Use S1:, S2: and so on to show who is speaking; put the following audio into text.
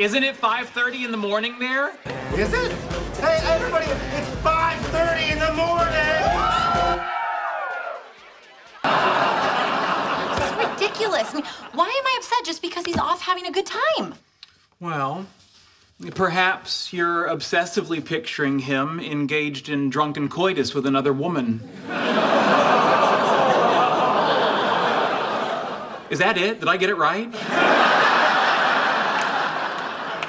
S1: Isn't it 5:30 in the morning there?
S2: Is it? Hey, everybody, it's 5.30 in the morning!
S3: This is ridiculous. I mean, why am I upset just because he's off having a good time?
S1: Well, perhaps you're obsessively picturing him engaged in drunken coitus with another woman. Is that it? Did I get it right?